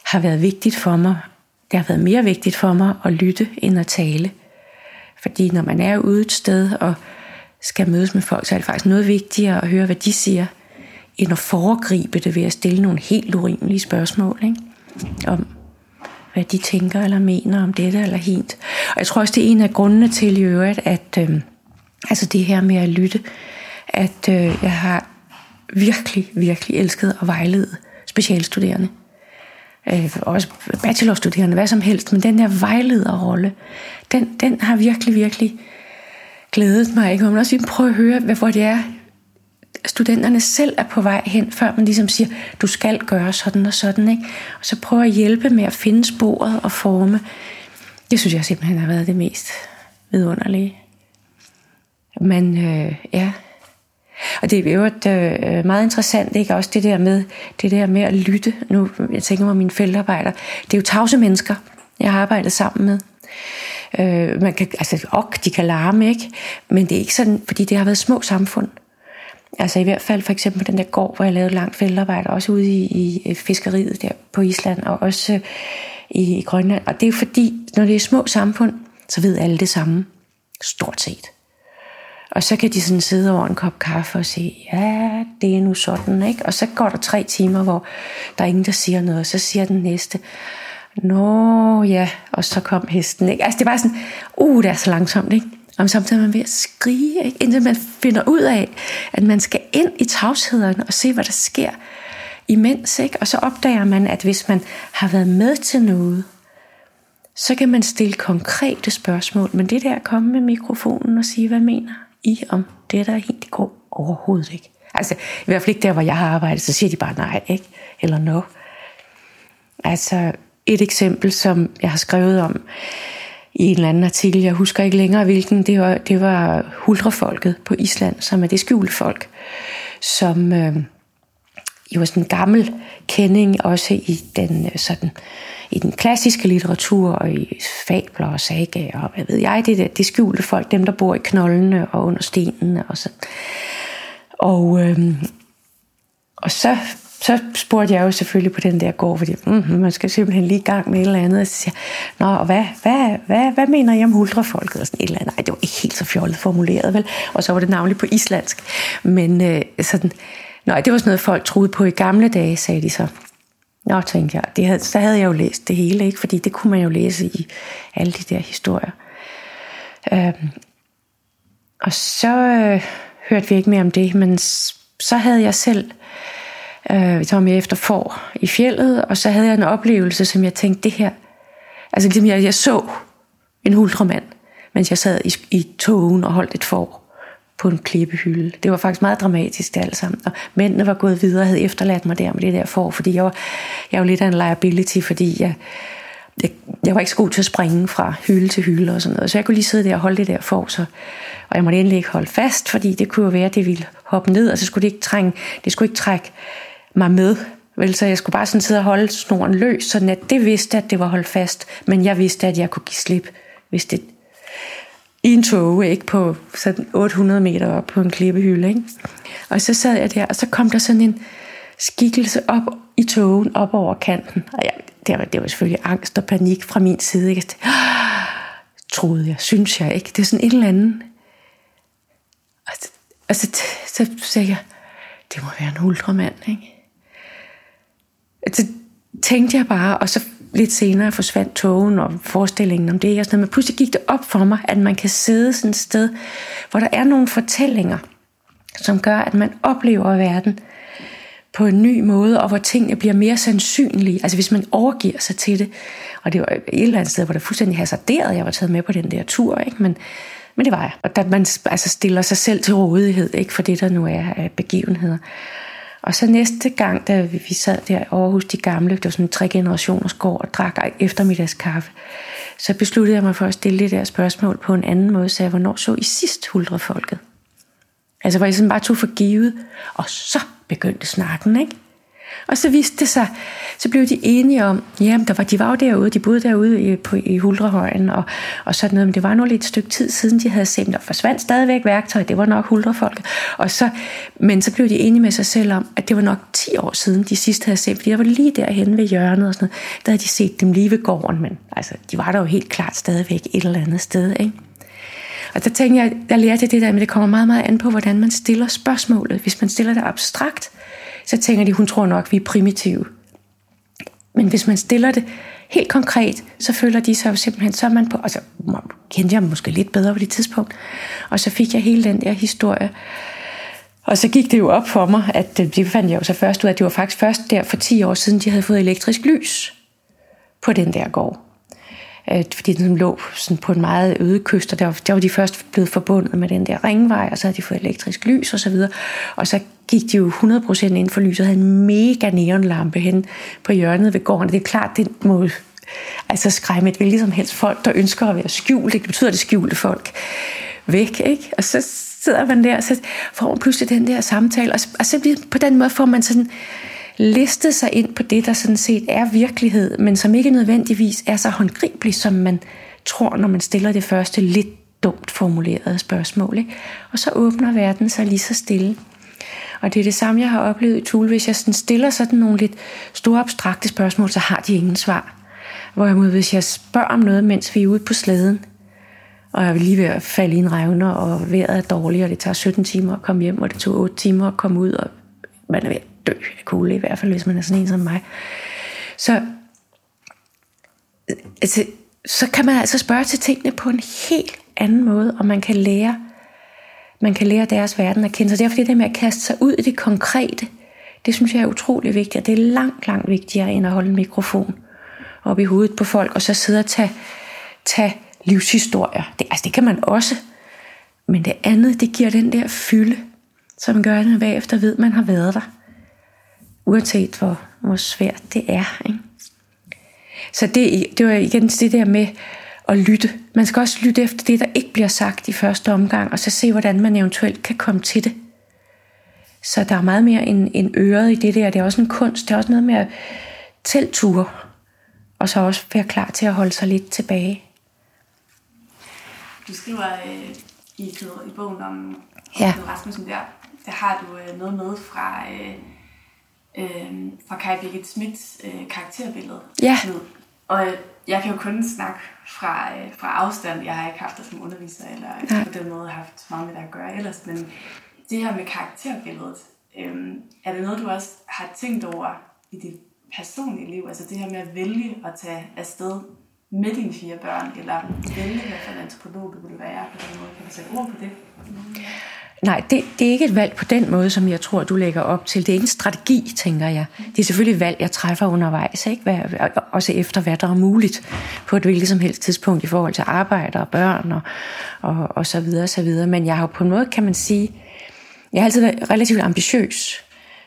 har været vigtigt for mig det har været mere vigtigt for mig at lytte end at tale. Fordi når man er ude et sted og skal mødes med folk, så er det faktisk noget vigtigere at høre, hvad de siger, end at foregribe det ved at stille nogle helt urimelige spørgsmål. Ikke? Om hvad de tænker eller mener om dette eller hint. Og jeg tror også, det er en af grundene til i øvrigt, at øh, altså det her med at lytte, at øh, jeg har virkelig, virkelig elsket at vejlede specialstuderende øh, også bachelorstuderende, hvad som helst, men den der vejlederrolle, den, den har virkelig, virkelig glædet mig. Ikke? Og man også lige prøve at høre, hvor det er, studenterne selv er på vej hen, før man ligesom siger, du skal gøre sådan og sådan. Ikke? Og så prøve at hjælpe med at finde sporet og forme. Det synes jeg simpelthen har været det mest vidunderlige. Men øh, ja, og det er jo et, øh, meget interessant, ikke? Også det der med, det der med at lytte. Nu, jeg tænker mig mine feltarbejder. Det er jo tavse mennesker, jeg har arbejdet sammen med. Øh, man kan, altså, ok, de kan larme, ikke? Men det er ikke sådan, fordi det har været små samfund. Altså i hvert fald for eksempel den der gård, hvor jeg lavede langt feltarbejde, også ude i, i fiskeriet der på Island, og også øh, i, i Grønland. Og det er fordi, når det er små samfund, så ved alle det samme. Stort set. Og så kan de sådan sidde over en kop kaffe og sige, ja, det er nu sådan, ikke? Og så går der tre timer, hvor der er ingen, der siger noget, og så siger den næste, nå ja, og så kom hesten, ikke? Altså det var sådan, uh, det er så langsomt, ikke? Og samtidig er man ved at skrige, ikke? indtil man finder ud af, at man skal ind i tavshederne og se, hvad der sker imens. Ikke? Og så opdager man, at hvis man har været med til noget, så kan man stille konkrete spørgsmål. Men det der at komme med mikrofonen og sige, hvad mener i om det, der er helt, det går overhovedet ikke. Altså, i hvert fald ikke der, hvor jeg har arbejdet, så siger de bare nej, ikke? Eller no. Altså, et eksempel, som jeg har skrevet om i en eller anden artikel, jeg husker ikke længere hvilken, det var, det var hulrefolket på Island, som er det skjulte folk, som øh, jo er sådan en gammel kending også i den øh, sådan i den klassiske litteratur og i fabler og sagaer og hvad ved jeg, det, er det skjulte folk, dem der bor i knoldene og under stenene og sådan. Og, øh, og så, så spurgte jeg jo selvfølgelig på den der gård, fordi mm, man skal simpelthen lige i gang med et eller andet, og så siger Nå, og hvad, hvad, hvad, hvad mener I om huldrafolket? Og sådan et eller andet. Nej, det var ikke helt så fjollet formuleret, vel? Og så var det navnlig på islandsk. Men øh, sådan, nej, det var sådan noget, folk troede på i gamle dage, sagde de så. Nå, tænkte jeg, det havde, så havde jeg jo læst det hele, ikke? fordi det kunne man jo læse i alle de der historier. Øhm, og så øh, hørte vi ikke mere om det, men så havde jeg selv, øh, vi tager med efter for i fjellet, og så havde jeg en oplevelse, som jeg tænkte, det her, altså ligesom jeg, jeg så en ultramand, mens jeg sad i, i togen og holdt et får på en klippehylde. Det var faktisk meget dramatisk det alt sammen. Og mændene var gået videre og havde efterladt mig der med det der for, fordi jeg var, jeg var lidt af en liability, fordi jeg, jeg, jeg var ikke så god til at springe fra hylde til hylde og sådan noget. Så jeg kunne lige sidde der og holde det der for, så, og jeg måtte endelig ikke holde fast, fordi det kunne jo være, at det ville hoppe ned, og så skulle det ikke, trænge, det skulle ikke trække mig med. Vel, så jeg skulle bare sådan sidde og holde snoren løs, så at det vidste, at det var holdt fast, men jeg vidste, at jeg kunne give slip, hvis det i en tog, ikke på sådan 800 meter op på en klippehylde. Ikke? Og så sad jeg der, og så kom der sådan en skikkelse op i togen, op over kanten. Og jeg, det, var, det var selvfølgelig angst og panik fra min side. Ikke? Troede jeg, synes jeg ikke. Det er sådan et eller andet. Og og så, så sagde jeg, det må være en ultramand, ikke? Så tænkte jeg bare, og så lidt senere forsvandt togen og forestillingen om det. Og sådan noget. Men pludselig gik det op for mig, at man kan sidde sådan et sted, hvor der er nogle fortællinger, som gør, at man oplever verden på en ny måde, og hvor tingene bliver mere sandsynlige. Altså hvis man overgiver sig til det. Og det var et eller andet sted, hvor det fuldstændig hasarderet, jeg var taget med på den der tur. Ikke? Men, men det var jeg. Og at man altså stiller sig selv til rådighed ikke for det, der nu er af begivenheder. Og så næste gang, da vi sad der over hos de gamle, det var sådan tre generationers gård, og drak eftermiddagskaffe, så besluttede jeg mig for at stille det der spørgsmål på en anden måde, så jeg, hvornår så I sidst huldrefolket? Altså hvor jeg sådan bare tog for givet, og så begyndte snakken, ikke? Og så viste det sig, så blev de enige om, jamen der var, de var jo derude, de boede derude i, på, i Huldrehøjen, og, og sådan noget, men det var nu lidt et stykke tid siden, de havde set, der forsvandt stadigvæk værktøj, det var nok Huldrefolket. Og så, men så blev de enige med sig selv om, at det var nok 10 år siden, de sidst havde set, fordi der var lige derhen ved hjørnet og sådan noget, der havde de set dem lige ved gården, men altså, de var der jo helt klart stadigvæk et eller andet sted, ikke? Og der tænkte jeg, der lærte jeg det der, men det kommer meget, meget an på, hvordan man stiller spørgsmålet. Hvis man stiller det abstrakt, så tænker de, hun tror nok, vi er primitive. Men hvis man stiller det helt konkret, så føler de sig jo simpelthen, så er man på, altså kendte jeg måske lidt bedre på det tidspunkt, og så fik jeg hele den der historie. Og så gik det jo op for mig, at øh, det fandt jeg jo så først ud, af, at det var faktisk først der for 10 år siden, de havde fået elektrisk lys på den der gård øh, fordi den lå sådan på en meget øde kyst, og der var, der var de først blevet forbundet med den der ringvej, og så havde de fået elektrisk lys og så videre. Og så gik de jo 100% ind for lyset og havde en mega neonlampe hen på hjørnet ved gården. Det er klart, det må altså skræmme et hvilket som helst folk, der ønsker at være skjult. Det betyder, det skjulte folk væk, ikke? Og så sidder man der, og så får man pludselig den der samtale, og, og så på den måde får man sådan listet sig ind på det, der sådan set er virkelighed, men som ikke nødvendigvis er så håndgribelig, som man tror, når man stiller det første lidt dumt formulerede spørgsmål. Ikke? Og så åbner verden sig lige så stille. Og det er det samme, jeg har oplevet i Tool. Hvis jeg sådan stiller sådan nogle lidt store abstrakte spørgsmål, så har de ingen svar. Hvorimod hvis jeg spørger om noget, mens vi er ude på slæden, og jeg er lige ved at falde i en revner, og vejret er dårligt, og det tager 17 timer at komme hjem, og det tog 8 timer at komme ud, og man er ved at dø af kulde, i hvert fald hvis man er sådan en som mig. Så, altså, så kan man altså spørge til tingene på en helt anden måde, og man kan lære, man kan lære deres verden at kende. Så derfor det der med at kaste sig ud i det konkrete, det synes jeg er utrolig vigtigt, og det er langt, langt vigtigere end at holde en mikrofon op i hovedet på folk, og så sidde og tage, tage livshistorier. Det, altså det kan man også, men det andet, det giver den der fylde, som gør, at man bagefter ved, at man har været der. Uanset hvor, hvor svært det er. Ikke? Så det, det var igen det der med at lytte. Man skal også lytte efter det, der ikke bliver sagt i første omgang, og så se, hvordan man eventuelt kan komme til det. Så der er meget mere end, end øret i det der. Det er også en kunst. Det er også noget med at tælture. Og så også være klar til at holde sig lidt tilbage. Du skriver øh, i, i bogen om, ja. Rasmussen der, der har du øh, noget med fra, øh, øh, fra Kai Birgit Smits øh, karakterbillede. Ja. Og øh, jeg kan jo kun snakke fra, øh, fra afstand. Jeg har ikke haft det som underviser, eller ja. på den måde haft meget med det at gøre ellers. Men det her med karakterbilledet, øh, er det noget, du også har tænkt over i dit personlige liv? Altså det her med at vælge at tage afsted med dine fire børn, eller vælge, hvad for en antropolog du vil være på den måde. Kan du sætte ord på det? Nej, det, det er ikke et valg på den måde, som jeg tror, du lægger op til. Det er ikke en strategi, tænker jeg. Det er selvfølgelig et valg, jeg træffer undervejs, ikke? Hvad, også efter hvad der er muligt på et hvilket som helst tidspunkt i forhold til arbejde og børn og, og, og så videre og så videre. Men jeg har på en måde, kan man sige, jeg har altid været relativt ambitiøs.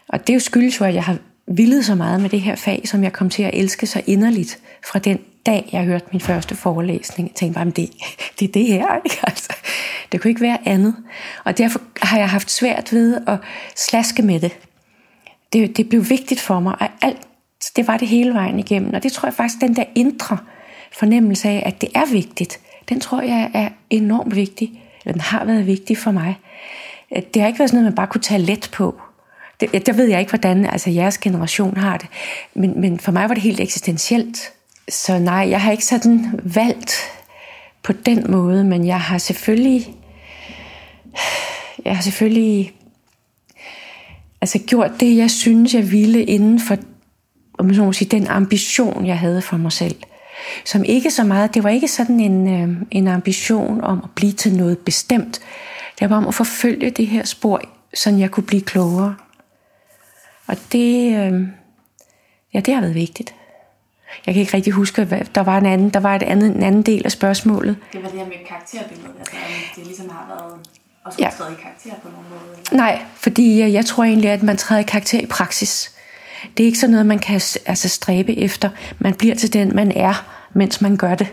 Og det er jo skyldes jo, at jeg har villet så meget med det her fag, som jeg kom til at elske så inderligt fra den dag, jeg hørte min første forelæsning. Jeg tænkte bare, det, det er det her. Ikke? Altså, det kunne ikke være andet. Og derfor har jeg haft svært ved at slaske med det. Det, det blev vigtigt for mig, at alt, det var det hele vejen igennem. Og det tror jeg faktisk, den der indre fornemmelse af, at det er vigtigt, den tror jeg er enormt vigtig. Eller den har været vigtig for mig. Det har ikke været sådan noget, man bare kunne tage let på. Det, der ved jeg ikke, hvordan altså jeres generation har det. Men, men for mig var det helt eksistentielt. Så nej, jeg har ikke sådan valgt på den måde, men jeg har selvfølgelig jeg har selvfølgelig altså gjort det, jeg synes, jeg ville inden for om man så må sige, den ambition, jeg havde for mig selv. Som ikke så meget, det var ikke sådan en, øh, en ambition om at blive til noget bestemt. Det var om at forfølge det her spor, så jeg kunne blive klogere. Og det, øh, ja, det har været vigtigt. Jeg kan ikke rigtig huske, hvad, der var en anden, der var et andet, en anden del af spørgsmålet. Det var det her med karakterbilledet, altså det ligesom har været og skulle ja. træde i karakter på nogen måde? Eller? Nej, fordi jeg, jeg tror egentlig, at man træder i karakter i praksis. Det er ikke sådan noget, man kan altså, stræbe efter. Man bliver til den, man er, mens man gør det.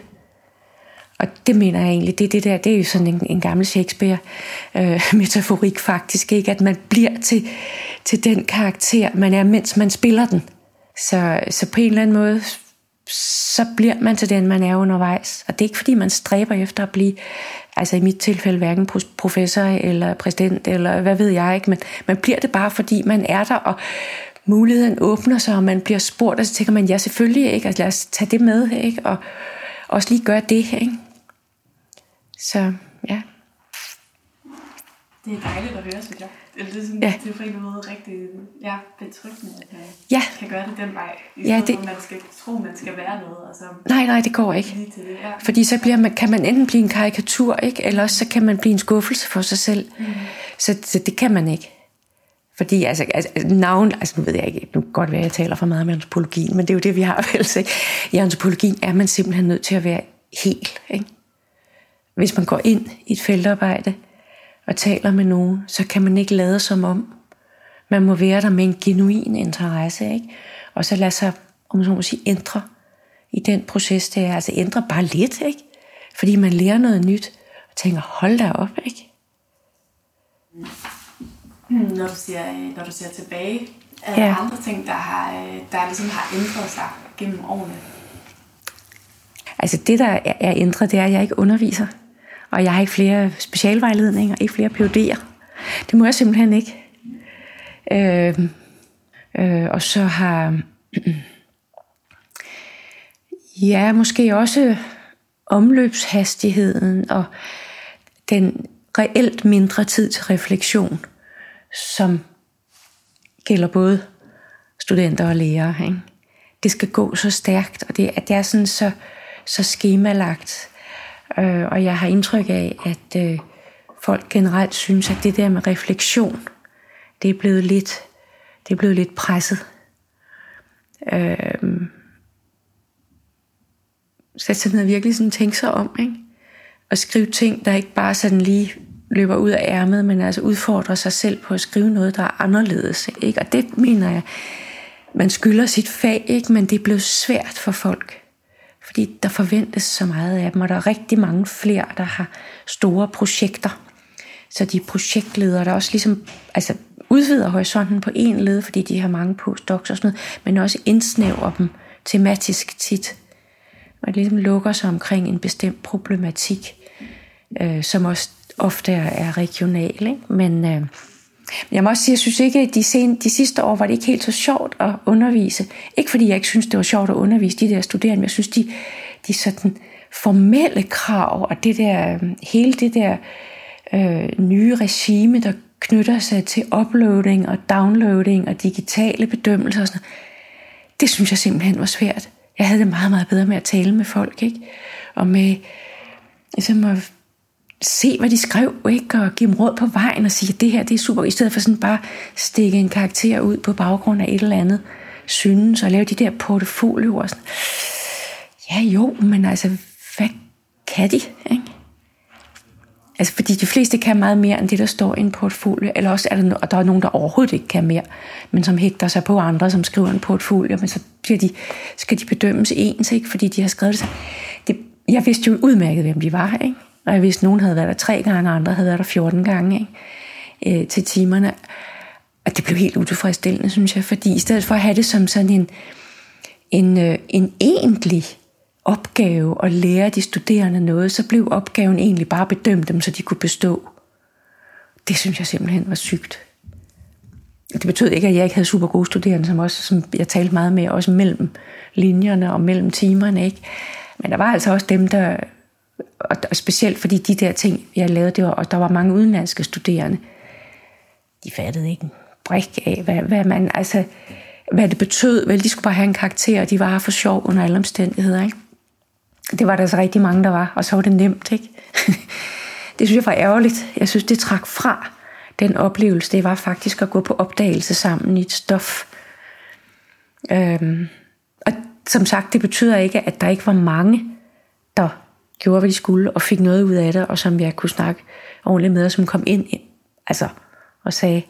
Og det mener jeg egentlig, det, det der, det er jo sådan en, en gammel Shakespeare-metaforik øh, faktisk, ikke? at man bliver til, til den karakter, man er, mens man spiller den. Så, så på en eller anden måde, så bliver man til den, man er undervejs. Og det er ikke fordi, man stræber efter at blive, altså i mit tilfælde, hverken professor eller præsident, eller hvad ved jeg ikke, men man bliver det bare, fordi man er der, og muligheden åbner sig, og man bliver spurgt, og så tænker man, ja selvfølgelig, ikke? Altså, lad os tage det med, ikke? og også lige gøre det. Ikke? Så ja. Det er dejligt at høre, synes jeg. Det er, sådan, ja. det er på en måde rigtig ja, betryggende, at man ja. kan gøre det den vej. I ja, det... man skal tro, man skal være noget. Altså, nej, nej, det går ikke. Til det, ja. Fordi så bliver man, kan man enten blive en karikatur, ikke? eller også så kan man blive en skuffelse for sig selv. Mm. Så, så det kan man ikke. Fordi altså, altså navn, altså nu ved jeg ikke, nu godt være, at jeg taler for meget om antropologien, men det er jo det, vi har sig. I antropologien er man simpelthen nødt til at være helt. Ikke? Hvis man går ind i et feltarbejde og taler med nogen, så kan man ikke lade som om. Man må være der med en genuin interesse, ikke? og så lade sig, om man må sige, ændre i den proces, det er. Altså ændre bare lidt, ikke? fordi man lærer noget nyt, og tænker, hold da op, ikke? når du siger, når du ser tilbage, er der ja. andre ting, der, har, der ligesom har ændret sig gennem årene? Altså det, der er ændret, det er, at jeg ikke underviser. Og jeg har ikke flere specialvejledninger, ikke flere PUD'er. Det må jeg simpelthen ikke. Øh, øh, og så har... ja, måske også omløbshastigheden og den reelt mindre tid til refleksion som gælder både studenter og lærere. Ikke? Det skal gå så stærkt, og det, det er sådan så, så skemalagt. Øh, og jeg har indtryk af, at øh, folk generelt synes, at det der med refleksion, det er blevet lidt, det er blevet lidt presset. Øh, sætte sig ned og virkelig sådan tænke sig om, ikke? Og skrive ting, der ikke bare sådan lige løber ud af ærmet, men altså udfordrer sig selv på at skrive noget, der er anderledes. Ikke? Og det mener jeg, man skylder sit fag, ikke? men det er blevet svært for folk. Fordi der forventes så meget af dem, og der er rigtig mange flere, der har store projekter. Så de projektledere, der også ligesom altså, udvider horisonten på en led, fordi de har mange postdocs og sådan noget, men også indsnæver dem tematisk tit. Man ligesom lukker sig omkring en bestemt problematik, øh, som også ofte er regional. Ikke? Men øh, jeg må også sige, jeg synes ikke, at de, sen, de sidste år var det ikke helt så sjovt at undervise. Ikke fordi jeg ikke synes, det var sjovt at undervise de der studerende, men jeg synes, de, de sådan formelle krav og det der, øhm, hele det der øh, nye regime, der knytter sig til uploading og downloading og digitale bedømmelser og sådan noget, det synes jeg simpelthen var svært. Jeg havde det meget, meget bedre med at tale med folk, ikke? Og med ligesom at se, hvad de skrev, ikke? og give dem råd på vejen og sige, at det her det er super, i stedet for sådan bare stikke en karakter ud på baggrund af et eller andet synes, og lave de der portfolioer. Sådan. Ja jo, men altså, hvad kan de? Ikke? Altså, fordi de fleste kan meget mere end det, der står i en portfolio, eller også er der, og der er nogen, der overhovedet ikke kan mere, men som hægter sig på andre, som skriver en portfolio, men så bliver de, skal de bedømmes ens, ikke? fordi de har skrevet det. Så det jeg vidste jo udmærket, hvem de var, ikke? Og jeg vidste, at nogen havde været der tre gange, og andre havde været der 14 gange ikke? Øh, til timerne. Og det blev helt utilfredsstillende, synes jeg, fordi i stedet for at have det som sådan en, en, øh, en egentlig opgave at lære de studerende noget, så blev opgaven egentlig bare at bedømme dem, så de kunne bestå. Det synes jeg simpelthen var sygt. Det betød ikke, at jeg ikke havde super gode studerende, som, også, som jeg talte meget med, også mellem linjerne og mellem timerne. Ikke? Men der var altså også dem, der og, og specielt fordi de der ting, jeg lavede, det var, og der var mange udenlandske studerende, de fattede ikke en brik af, hvad, hvad man, altså, hvad det betød. Vel, de skulle bare have en karakter, og de var for sjov under alle omstændigheder, ikke? Det var der så rigtig mange, der var, og så var det nemt, ikke? det synes jeg var ærgerligt. Jeg synes, det trak fra den oplevelse. Det var faktisk at gå på opdagelse sammen i et stof. Øhm, og som sagt, det betyder ikke, at der ikke var mange, der gjorde, hvad de skulle, og fik noget ud af det, og som jeg kunne snakke ordentligt med, og som kom ind, altså, og sagde,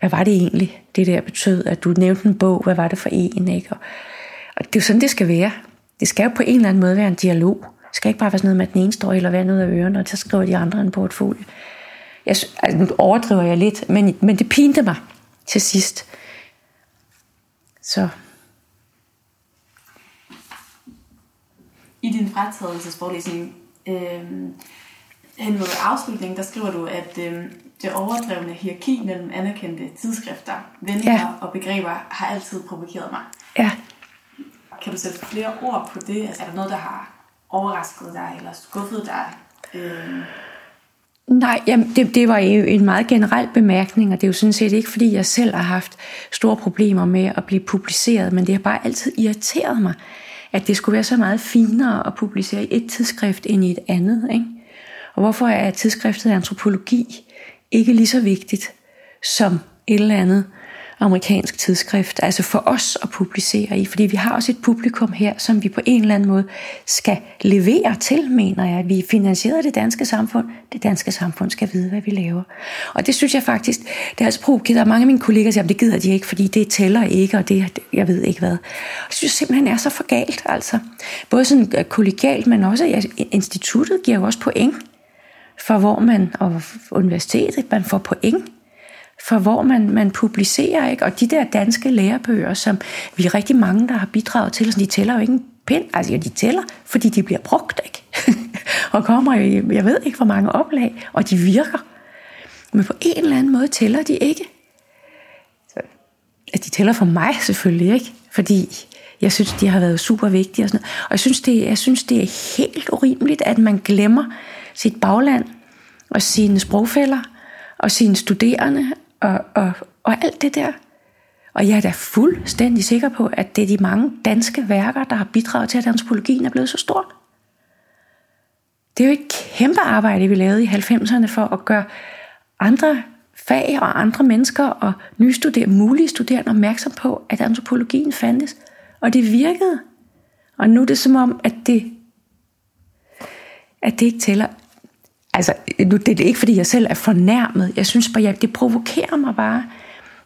hvad var det egentlig, det der betød, at du nævnte en bog, hvad var det for en, ikke? Og, og det er jo sådan, det skal være. Det skal jo på en eller anden måde være en dialog. Det skal ikke bare være sådan noget med, at den ene står eller være noget af ørerne, og så skriver de andre en portfolio. Jeg, altså, nu overdriver jeg lidt, men, men det pinte mig til sidst. Så I din fratrædelsesforelæsning øh, hen mod afslutningen, der skriver du, at øh, det overdrevne hierarki mellem anerkendte tidsskrifter, vendinger ja. og begreber har altid provokeret mig. Ja. Kan du sætte flere ord på det? Altså, er der noget, der har overrasket dig eller skuffet dig? Øh... Nej, jamen, det, det var jo en meget generel bemærkning, og det er jo sådan set ikke, fordi jeg selv har haft store problemer med at blive publiceret, men det har bare altid irriteret mig, at det skulle være så meget finere at publicere i et tidsskrift end i et andet. Ikke? Og hvorfor er tidsskriftet antropologi ikke lige så vigtigt som et eller andet amerikansk tidsskrift, altså for os at publicere i, fordi vi har også et publikum her, som vi på en eller anden måde skal levere til, mener jeg. Vi finansierer det danske samfund. Det danske samfund skal vide, hvad vi laver. Og det synes jeg faktisk, det er altså provokeret. Mange af mine kolleger, siger, at det gider de ikke, fordi det tæller ikke, og det, jeg ved ikke hvad. Og det synes jeg simpelthen er så for galt, altså. Både sådan øh, kollegialt, men også ja, instituttet giver jo også point for hvor man, og universitetet, man får point for hvor man, man publicerer. Ikke? Og de der danske lærebøger, som vi er rigtig mange, der har bidraget til, så de tæller jo ikke en pind. Altså ja, de tæller, fordi de bliver brugt. Ikke? og kommer i, jeg ved ikke, hvor mange oplag, og de virker. Men på en eller anden måde tæller de ikke. Så, at de tæller for mig selvfølgelig ikke, fordi jeg synes, de har været super vigtige. Og, sådan noget. og jeg, synes, det, jeg synes, det er helt urimeligt, at man glemmer sit bagland og sine sprogfælder og sine studerende og, og, og alt det der. Og jeg er da fuldstændig sikker på, at det er de mange danske værker, der har bidraget til, at antropologien er blevet så stor. Det er jo et kæmpe arbejde, vi lavede i 90'erne for at gøre andre fag og andre mennesker og nye studerende, mulige studerende opmærksom på, at antropologien fandtes. Og det virkede. Og nu er det som om, at det, at det ikke tæller altså, nu, det er ikke fordi jeg selv er fornærmet, jeg synes bare, det provokerer mig bare,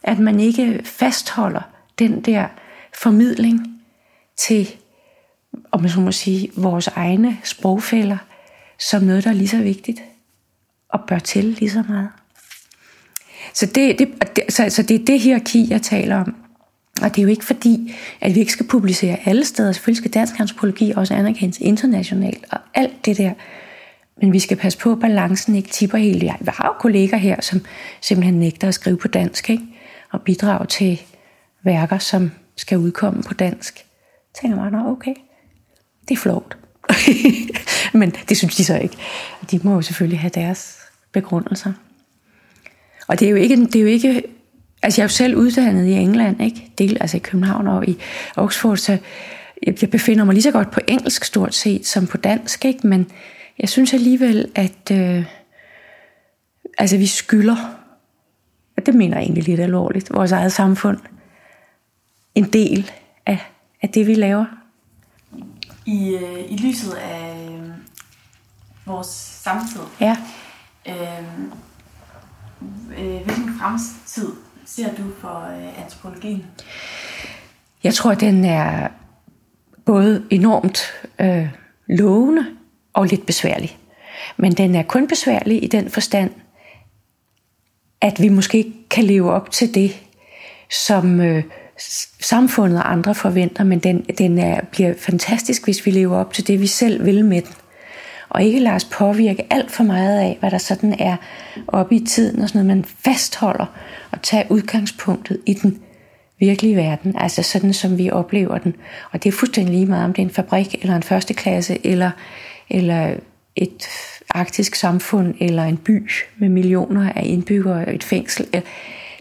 at man ikke fastholder den der formidling til, om man så må sige, vores egne sprogfælder, som noget, der er lige så vigtigt, og bør til lige så meget. Så det, det, så, så det er det hierarki, jeg taler om. Og det er jo ikke fordi, at vi ikke skal publicere alle steder. Selvfølgelig skal dansk antropologi også anerkendes internationalt, og alt det der. Men vi skal passe på, at balancen ikke tipper helt. Jeg har jo kolleger her, som simpelthen nægter at skrive på dansk, ikke? og bidrage til værker, som skal udkomme på dansk. Jeg tænker man, okay, det er flot. Men det synes de så ikke. De må jo selvfølgelig have deres begrundelser. Og det er jo ikke, det er jo ikke altså jeg er jo selv uddannet i England, ikke? Del, altså i København og i Oxford, så jeg befinder mig lige så godt på engelsk stort set som på dansk, ikke? Men, jeg synes alligevel, at øh, altså, vi skylder, og det mener jeg egentlig lidt alvorligt, vores eget samfund, en del af, af det, vi laver. I, øh, i lyset af øh, vores samtid, ja. øh, øh, hvilken fremtid ser du for øh, antropologien? Jeg tror, den er både enormt øh, lovende, og lidt besværlig. Men den er kun besværlig i den forstand, at vi måske ikke kan leve op til det, som øh, samfundet og andre forventer, men den, den er, bliver fantastisk, hvis vi lever op til det, vi selv vil med den. Og ikke lade os påvirke alt for meget af, hvad der sådan er oppe i tiden og sådan noget, Man fastholder og tager udgangspunktet i den virkelige verden, altså sådan som vi oplever den. Og det er fuldstændig lige meget, om det er en fabrik, eller en første klasse, eller eller et arktisk samfund, eller en by med millioner af indbyggere, et fængsel. det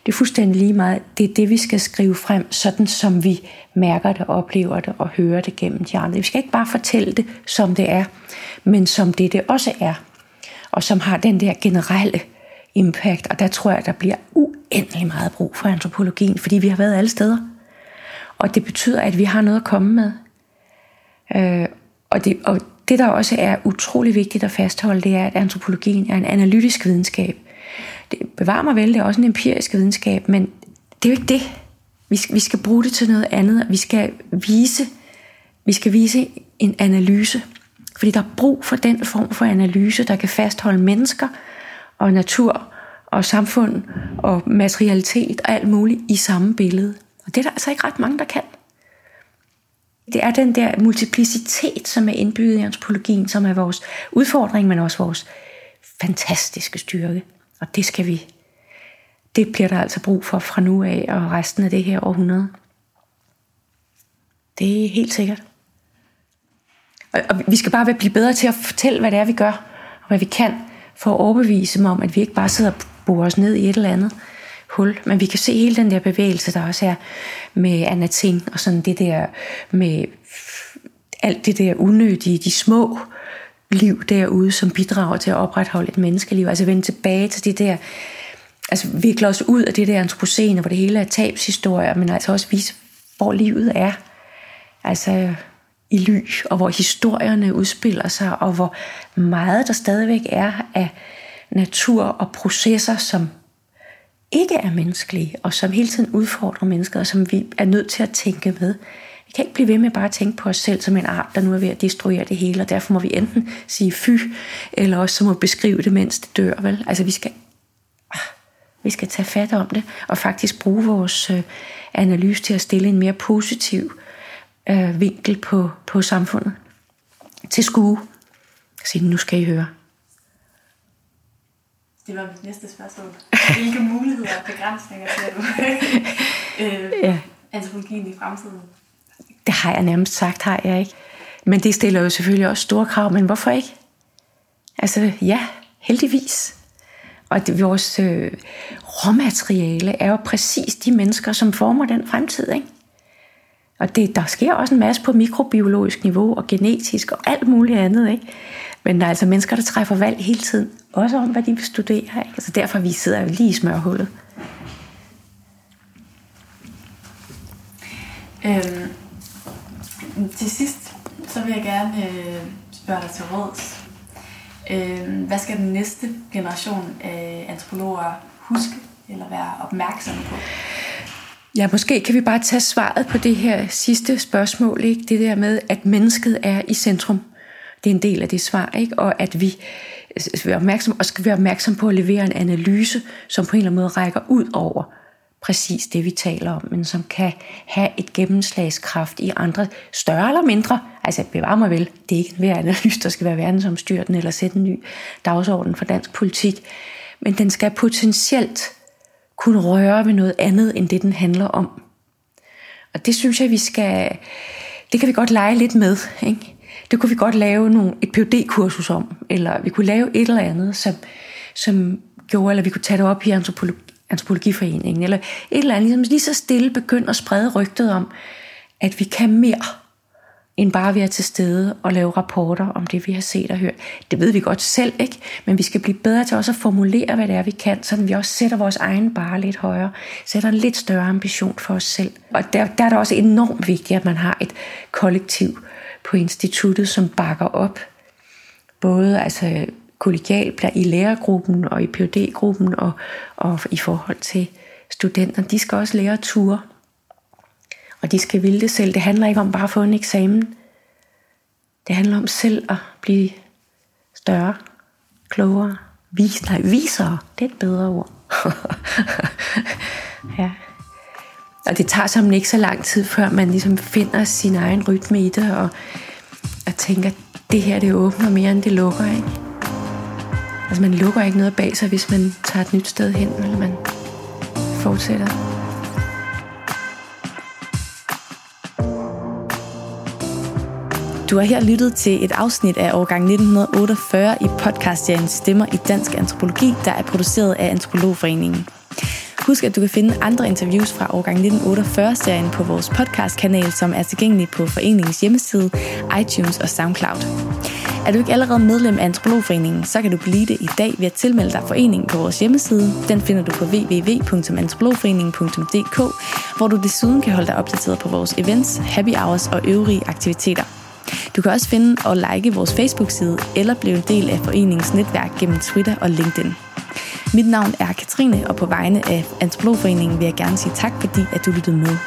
er fuldstændig lige meget. Det er det, vi skal skrive frem, sådan som vi mærker det, oplever det og hører det gennem de andre. Vi skal ikke bare fortælle det, som det er, men som det, det også er. Og som har den der generelle impact. Og der tror jeg, der bliver uendelig meget brug for antropologien, fordi vi har været alle steder. Og det betyder, at vi har noget at komme med. Øh, og, det, og det, der også er utrolig vigtigt at fastholde, det er, at antropologien er en analytisk videnskab. Det bevarer mig vel, det er også en empirisk videnskab, men det er jo ikke det. Vi skal, vi skal bruge det til noget andet. Vi skal vise, vi skal vise en analyse. Fordi der er brug for den form for analyse, der kan fastholde mennesker og natur og samfund og materialitet og alt muligt i samme billede. Og det er der altså ikke ret mange, der kan. Det er den der multiplicitet, som er indbygget i antropologien, som er vores udfordring, men også vores fantastiske styrke. Og det skal vi, det bliver der altså brug for fra nu af og resten af det her århundrede. Det er helt sikkert. Og, og vi skal bare blive bedre til at fortælle, hvad det er, vi gør, og hvad vi kan, for at overbevise dem om, at vi ikke bare sidder og borer os ned i et eller andet hul, men vi kan se hele den der bevægelse, der også er med anating, og sådan det der med alt det der unødige, de små liv derude, som bidrager til at opretholde et menneskeliv. Altså vende tilbage til det der, altså vikle os ud af det der antropocene, hvor det hele er tabshistorier, men altså også vise, hvor livet er. Altså i ly, og hvor historierne udspiller sig, og hvor meget der stadigvæk er af natur og processer, som ikke er menneskelige, og som hele tiden udfordrer mennesker, og som vi er nødt til at tænke med. Vi kan ikke blive ved med bare at tænke på os selv som en art, der nu er ved at destruere det hele, og derfor må vi enten sige fy, eller også så må vi beskrive det, mens det dør. Vel? Altså vi skal, ah, vi skal tage fat om det, og faktisk bruge vores øh, analyse til at stille en mere positiv øh, vinkel på, på samfundet. Til skue. Så nu skal I høre. Det var mit næste spørgsmål. Hvilke muligheder og begrænsninger ser du øh, ja. antropologien i fremtiden? Det har jeg nærmest sagt, har jeg ikke. Men det stiller jo selvfølgelig også store krav, men hvorfor ikke? Altså ja, heldigvis. Og det, vores øh, råmateriale er jo præcis de mennesker, som former den fremtid, ikke? Og det, der sker også en masse på mikrobiologisk niveau og genetisk og alt muligt andet. Ikke? Men der er altså mennesker, der træffer valg hele tiden. Også om, hvad de vil studere. Ikke? Altså derfor vi sidder vi lige i smørhullet. Øhm, til sidst, så vil jeg gerne øh, spørge dig til råds. Øh, hvad skal den næste generation af antropologer huske eller være opmærksom på? Ja, måske kan vi bare tage svaret på det her sidste spørgsmål, ikke? Det der med, at mennesket er i centrum. Det er en del af det svar, ikke? Og at vi skal være opmærksom, og skal være opmærksom på at levere en analyse, som på en eller anden måde rækker ud over præcis det, vi taler om, men som kan have et gennemslagskraft i andre, større eller mindre. Altså, bevar mig vel, det er ikke en hver analyse, der skal være verdensomstyrten eller sætte en ny dagsorden for dansk politik, men den skal potentielt kunne røre ved noget andet, end det den handler om. Og det synes jeg, vi skal, det kan vi godt lege lidt med. Ikke? Det kunne vi godt lave nogle, et phd kursus om, eller vi kunne lave et eller andet, som, som gjorde, eller vi kunne tage det op i antropologi, antropologiforeningen, eller et eller andet, ligesom lige så stille begynder at sprede rygtet om, at vi kan mere end bare at være til stede og lave rapporter om det, vi har set og hørt. Det ved vi godt selv, ikke? Men vi skal blive bedre til også at formulere, hvad det er, vi kan, så vi også sætter vores egen bare lidt højere, sætter en lidt større ambition for os selv. Og der, der er det også enormt vigtigt, at man har et kollektiv på instituttet, som bakker op. Både altså kollegialt i lærergruppen og i phd gruppen og, og i forhold til studenter. De skal også lære at ture og de skal ville det selv. Det handler ikke om bare at få en eksamen. Det handler om selv at blive større, klogere, vis, nej, visere. Det er et bedre ord. ja. Og det tager simpelthen ikke så lang tid, før man ligesom finder sin egen rytme i det, og, og tænker, det her det åbner mere, end det lukker. Ikke? Altså man lukker ikke noget bag sig, hvis man tager et nyt sted hen, eller man fortsætter. Du har her lyttet til et afsnit af årgang 1948 i podcastserien Stemmer i Dansk Antropologi, der er produceret af Antropologforeningen. Husk, at du kan finde andre interviews fra årgang 1948-serien på vores podcastkanal, som er tilgængelig på foreningens hjemmeside, iTunes og SoundCloud. Er du ikke allerede medlem af Antropologforeningen, så kan du blive det i dag ved at tilmelde dig foreningen på vores hjemmeside. Den finder du på www.antropologforeningen.dk, hvor du desuden kan holde dig opdateret på vores events, happy hours og øvrige aktiviteter. Du kan også finde og like vores Facebook-side eller blive en del af foreningens netværk gennem Twitter og LinkedIn. Mit navn er Katrine, og på vegne af Antropologforeningen vil jeg gerne sige tak, fordi at du lyttede med.